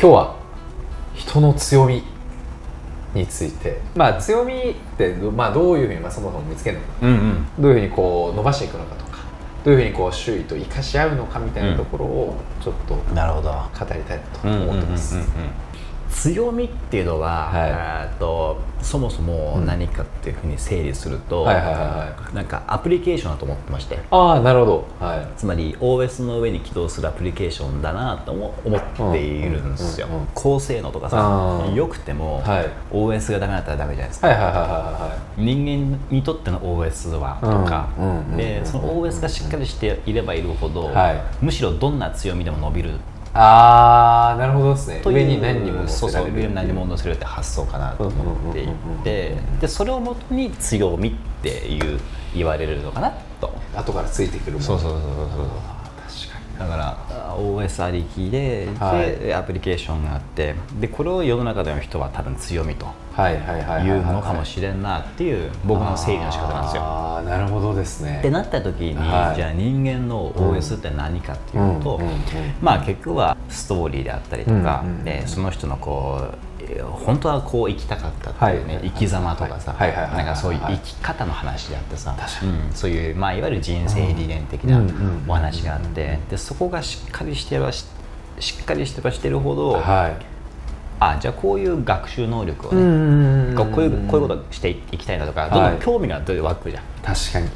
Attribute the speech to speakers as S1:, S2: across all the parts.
S1: 今日は人の強みについて。まあ強みって、まあ、どういうふうに、まあ、そもそも見つけるのか。
S2: うんうん。
S1: どういうふうにこう伸ばしていくのかとか。どういうふうにこう周囲と生かし合うのかみたいなところをちょっと語
S2: なるほど。
S1: りたいなと思ってます。
S2: 強みっていうのは、
S1: はい。
S2: えーっとそもそも何かっていうふうに整理すると、なんかアプリケーションだと思ってまして。
S1: ああなるほど、はい、
S2: つまり OS の上に起動するアプリケーションだなと思思っているんですよ。高性能とかさ
S1: あー。
S2: 良くても、
S1: はい。
S2: OS がダメだったらダメじゃないですか、人間にとっての OS はとか、でその OS がしっかりしていればいるほど、
S1: はい。
S2: むしろどんな強みでも伸びる
S1: ああなるほどですね。上に何にも乗
S2: そうそう上に何にも乗せるって発想かなと思っていてでそれをもとに強みっていう言われるのかなと。
S1: 後からついてくるもの。
S2: そうそうそうそう
S1: あー確かに
S2: だからあ OS ありきで,、
S1: はい。
S2: でアプリケーションがあってでこれを世の中での人は多分強みと
S1: はいはいはいはい
S2: い。うのかもしれんなっていう僕の整理の仕方なんですよ。
S1: ああなるほどですね。
S2: ってなった時に、
S1: はい。
S2: じゃあ人間の OS って何かっていうと、まあ結局はストーリーであったりとか、
S1: うんうんうん。
S2: でその人のこうえー本当はこう生きたかったっていうね、
S1: はい。
S2: 生き様とかさ、
S1: はい。はい。
S2: なんかそういう生き方の話であってさ、うん。そういう、まあ、いわゆる人生理念的
S1: うん。
S2: なお話があってでそこがしっかりしてればししっかりしてればしてるほど、
S1: はい
S2: あじゃあこういう学習能力をね、
S1: ん
S2: こういうこういうことしていきたいなとか、どんどん興味が湧くじゃん。
S1: 確かに。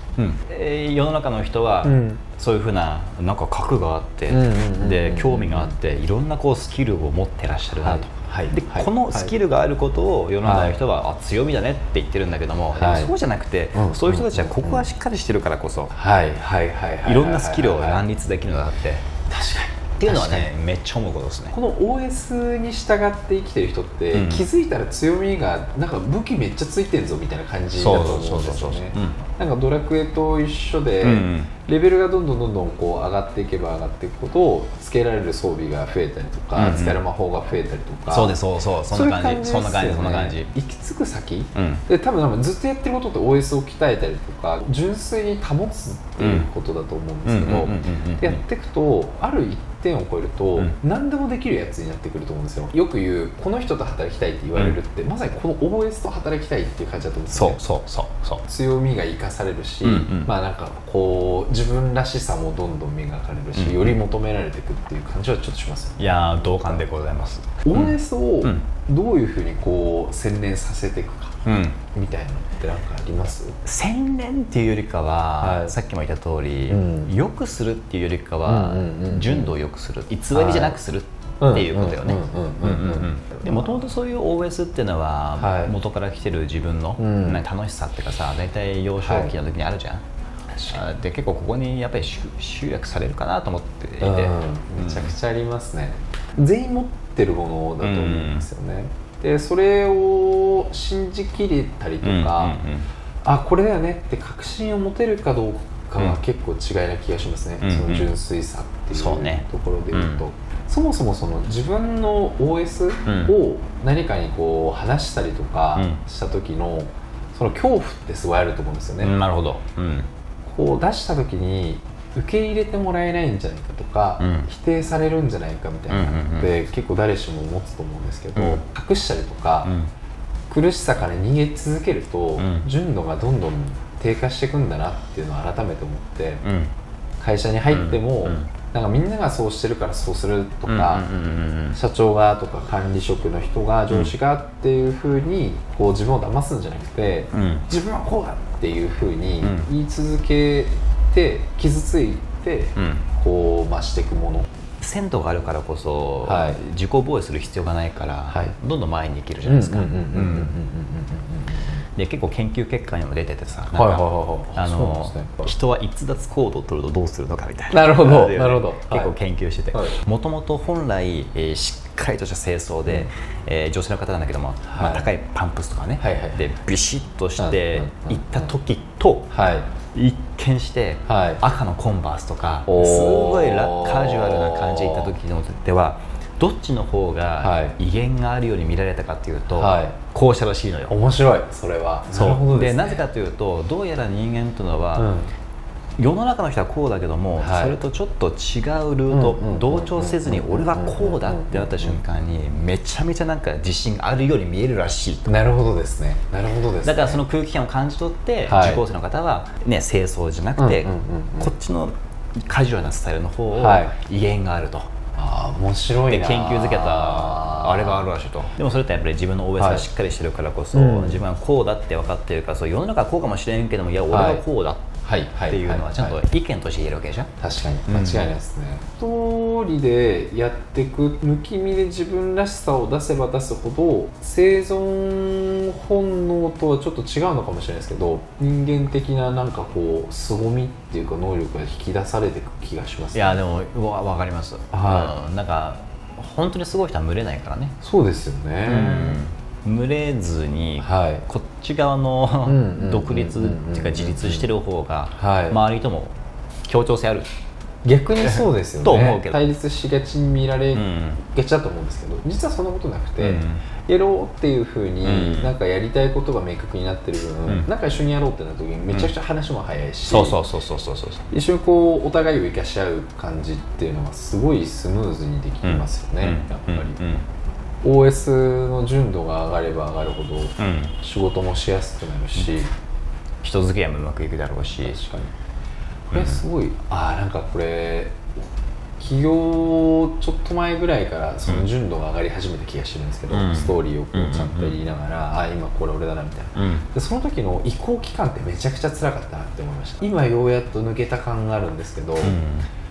S2: えー世の中の人は、
S1: うん。
S2: そういうふうななんか核があって、
S1: うんうんうんうん
S2: で興味があっていろんなこうスキルを持ってらっしゃるなと、で、
S1: はい。はい。
S2: このスキルがあることを世の中の人は、あ強みだねって言ってるんだけども、
S1: はい。
S2: そうじゃなくて、
S1: うん
S2: そういう人たちはここがしっかりしてるからこそ、
S1: はい。はい。はい。はい。
S2: い。ろんなスキルを
S1: はい
S2: 乱立できるのだって、
S1: 確かに
S2: っていうのはね。めっちゃ思うことですね。
S1: この OS に従って生きてる人って、
S2: うん。
S1: 気づいたら強みがなんか武器めっちゃついてんぞみたいな感じだと思うんですよ
S2: そうそうそうそう
S1: ね
S2: う。ん。
S1: なんかドラクエと一緒で、
S2: うんうん。
S1: レベルがどんどんどんどんこう上がっていけば上がっていくほどつけられる装備が増えたりとか、
S2: うんうん。
S1: 使える魔法が増えたりとか。
S2: そうですそうそうそんな感じ。そんな感じ
S1: ですよね。
S2: そんな感じ
S1: 行き着く先、
S2: うん。
S1: で多分多分ずっとやってることって OS を鍛えたりとか純粋に保つっていうことだと思うんですけどやっていくとある一点を超えると、
S2: うん。
S1: 何でもできるやつになってくると思うんですよ。よく言うこの人と働きたいって言われるって、まさにこの OS と働きたいっていう感じだと思うんですよ。ね
S2: そうそうそうそう。
S1: 強みが生かされるし、
S2: うんうん。
S1: まあなんかこう自分らしさもどんどん磨かれるし、
S2: うん
S1: より求められていくっていう感じはちょっとしますよね。
S2: いやー同感でございます。
S1: OS を
S2: うん。
S1: どういうふうにこう洗練させていくか。
S2: うん
S1: みたいなのってなんかあります？
S2: 洗練っていうよりかは、
S1: はい。
S2: さっきも言った通り、
S1: うん。
S2: 良くするっていうよりかは、
S1: うんうんうんうん。
S2: 純度を良くする。偽りじゃなくするっていうことよね。
S1: うんうんうんうんうん
S2: でもともとそういう OS っていうのは、
S1: はい。
S2: 元から来てる自分の、
S1: うん。
S2: ね楽しさっていうかさ大体幼少期の時にあるじゃん、あで結構ここにやっぱり集集約されるかなと思っていて、
S1: うん。めちゃくちゃありますね、全員持ってるものだと思うんですよね、でそれを信じきれたりとか、
S2: うんうんうん。
S1: あこれだよねって確信を持てるかどうかは
S2: うん。
S1: 結構違いな気がしますね、
S2: うんうん。
S1: その純粋さっていうところでいうと、
S2: うん。
S1: そもそもその自分の OS を何かにこう話したりとか
S2: うん。
S1: した時のその恐怖ってすごいあると思うんですよね、
S2: うんなるほど、うん。
S1: こう出した時に受け入れてもらえないんじゃないかとか、
S2: うん。
S1: 否定されるんじゃないかみたいなのって、結構誰しも持つと思うんですけど、
S2: うん。
S1: 隠したりとか、
S2: うん。
S1: 苦しさから逃げ続けると、
S2: ん。
S1: 純度がどんどん低下していくんだなっていうのを改めて思って、
S2: うん。
S1: 会社に入っても、なんかみんながそうしてるからそうするとか、社長がとか管理職の人が上司がっていうふうにこう自分を騙すんじゃなくて、
S2: うん。
S1: 自分はこうだっていうふうに
S2: うん。
S1: 言い続けて傷ついて
S2: うん。
S1: こう増していくもの、
S2: 鮮度があるからこそ、
S1: はい。
S2: 自己防衛する必要がないから、
S1: はい。
S2: どんどん前に行けるじゃないですか。で結構研究結果にも出ててさ
S1: はい
S2: 人は逸脱行動を取るとどうするのかみたいな
S1: なるほどなるほど
S2: 結構
S1: はい
S2: 研究してて
S1: はい
S2: もともと本来、えーしっかりとした清掃で、えー女性の方なんだけども、まあ、
S1: はい
S2: 高いパンプスとかね、
S1: はいはい
S2: でビシッとして
S1: うんうんうん
S2: 行った時と、
S1: はい
S2: 一見して、
S1: はい。
S2: 赤のコンバースとかすごいラカジュアルな感じで行った時のではどっちの方が
S1: はい。
S2: 威厳があるように見られたかっていうと、
S1: はい。
S2: 後者らしいのよ。
S1: 面白いそれは。
S2: そう。で
S1: ね。
S2: なぜかというとどうやら人間というのは、
S1: うん
S2: 世の中の人はこうだけども、
S1: はい。
S2: それとちょっと違うルート、同調せずに俺はこうだってなった瞬間にめちゃめちゃなんか自信あるように見えるらしいと。
S1: なるほどですね。なるほどですね。
S2: だからその空気感を感じ取って、
S1: はい。
S2: 受講生の方は、ね、清掃じゃなくて、
S1: うんうんうんうん。
S2: こっちのカジュアルなスタイルの方を
S1: はい。
S2: 威厳があると。
S1: ああ面白いな
S2: で研究づけたあれがあるらしいと。でもそれってやっぱり自分の OS がしっかりしてるからこそ、
S1: うん。
S2: 自分はこうだって分かってるからそう世の中はこうかもしれんけどもいや俺はこうだ
S1: はいはい
S2: っていうのはちゃんと意見として言えるわけでしょ、
S1: 確かに間違いないですね、通りでやっていく抜き身で自分らしさを出せば出すほど生存本能とはちょっと違うのかもしれないですけど人間的ななんかこう凄みっていうか能力が引き出されていく気がします、
S2: いやでもうわ分かります、
S1: は
S2: うんなんか本当にすごい人は群れないからね、
S1: そうですよね、
S2: 群れずに、
S1: はい。
S2: こっち側の独立っていうか自立してる方が
S1: はい。
S2: 周りとも協調性ある、
S1: 逆にそうですよね。
S2: と思うけど。
S1: 対立しがちに見られ
S2: うん。
S1: がちだと思うんですけど実はそんなことなくて、
S2: うん。
S1: やろうっていうふうに、
S2: うん。
S1: なんかやりたいことが明確になってる分、
S2: うん。
S1: なんか一緒にやろうってなった時にめちゃくちゃ話も早いし、
S2: そうそうそうそうそうそう。
S1: 一緒にこうお互いを生かし合う感じっていうのがすごいスムーズにできますよね、やっぱり、
S2: うん
S1: OS の純度が上がれば上がるほど
S2: うん。
S1: 仕事もしやすくなるし、
S2: 人付き合いもうまくいくだろうし。
S1: 確かに。これすごい、ああなんかこれ起業ちょっと前ぐらいからその純度が上がり始めた気がしてるんですけど、
S2: うん。
S1: ストーリーをこ
S2: うんうんうん
S1: うちゃんと言いながら、ああ今これ俺だなみたいな、
S2: うん。
S1: でその時の移行期間ってめちゃくちゃ辛かったなって思いました。今ようやっと抜けた感があるんですけど、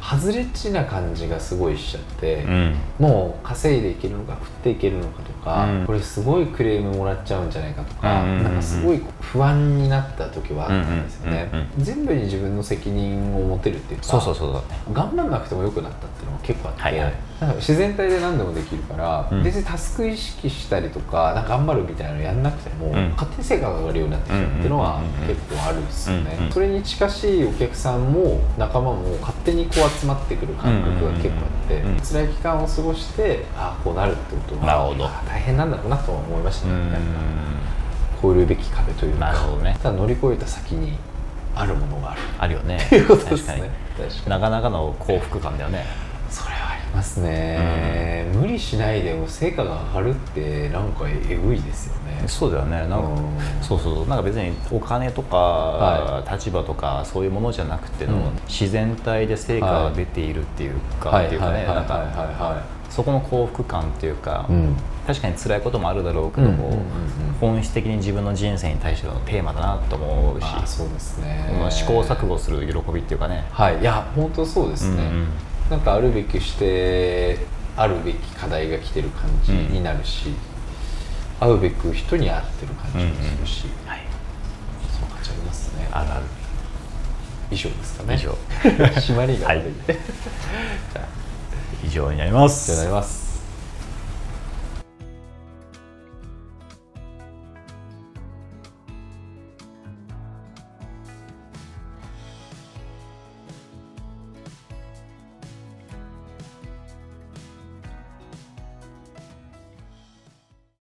S1: 外れっちな感じがすごいしちゃって、
S2: うん。
S1: もう稼いでいけるのか食っていけるのかとか、
S2: うん。
S1: これすごいクレームもらっちゃうんじゃないかとか、
S2: うんうんうん。うん
S1: なんかすごい不安になった時はあったんですよね、
S2: うんうんうん
S1: 全部に自分の責任を持てるっていうか
S2: そうそうそうそう。
S1: 頑張んなくてもよくなったっていうのが結構あって、
S2: はいはい。
S1: なんか自然体で何でもできるから、
S2: うん。
S1: 別にタスク意識したりとかなんか頑張るみたいなのやんなくても、
S2: ん。
S1: 勝手に成果が上がるようになってきたっていうのは結構あるんですよね、それに近しいお客さんも仲間も勝手にこう集まってくる感覚が結構あって、
S2: うんうん。うんうん。
S1: 辛い期間を過ごしてああこうなるってことは
S2: なるほど。
S1: 大変なんだろうなとは思いましたね、超えるべき壁というか。
S2: なるほどね。
S1: ただ乗り越えた先にあるものがある。
S2: あるよね。
S1: ということですね。
S2: なかなかの幸福感だよね。
S1: それはありますね、無理しないでも成果が上がるってなんかえぐいですよね。
S2: そうだよね。なんか
S1: うん。
S2: そうそうそう。なんか別にお金とか、
S1: は
S2: 立場とかそういうものじゃなくての、
S1: うん。
S2: 自然体で成果が出ているっていうか、
S1: はい。
S2: っていうかねなんか
S1: は
S2: そこの幸福感っていうか、
S1: いうん。
S2: 確かに辛いこともあるだろうけども、本質的に自分の人生に対してのテーマだなと思うし、
S1: あそうですね。
S2: まあ試行錯誤する喜びっていうかね、
S1: はい。いや本当そうですね、
S2: うんうん。
S1: なんかあるべきしてあるべき課題が来てる感じになるし、会うべく人に会ってる感じもするし、
S2: はい、
S1: そう感じありますね。
S2: あるある。
S1: 以上ですかね。
S2: 以上。
S1: 締まりが悪い、
S2: はい。
S1: じゃあ。
S2: 以上になります。
S1: 以上になります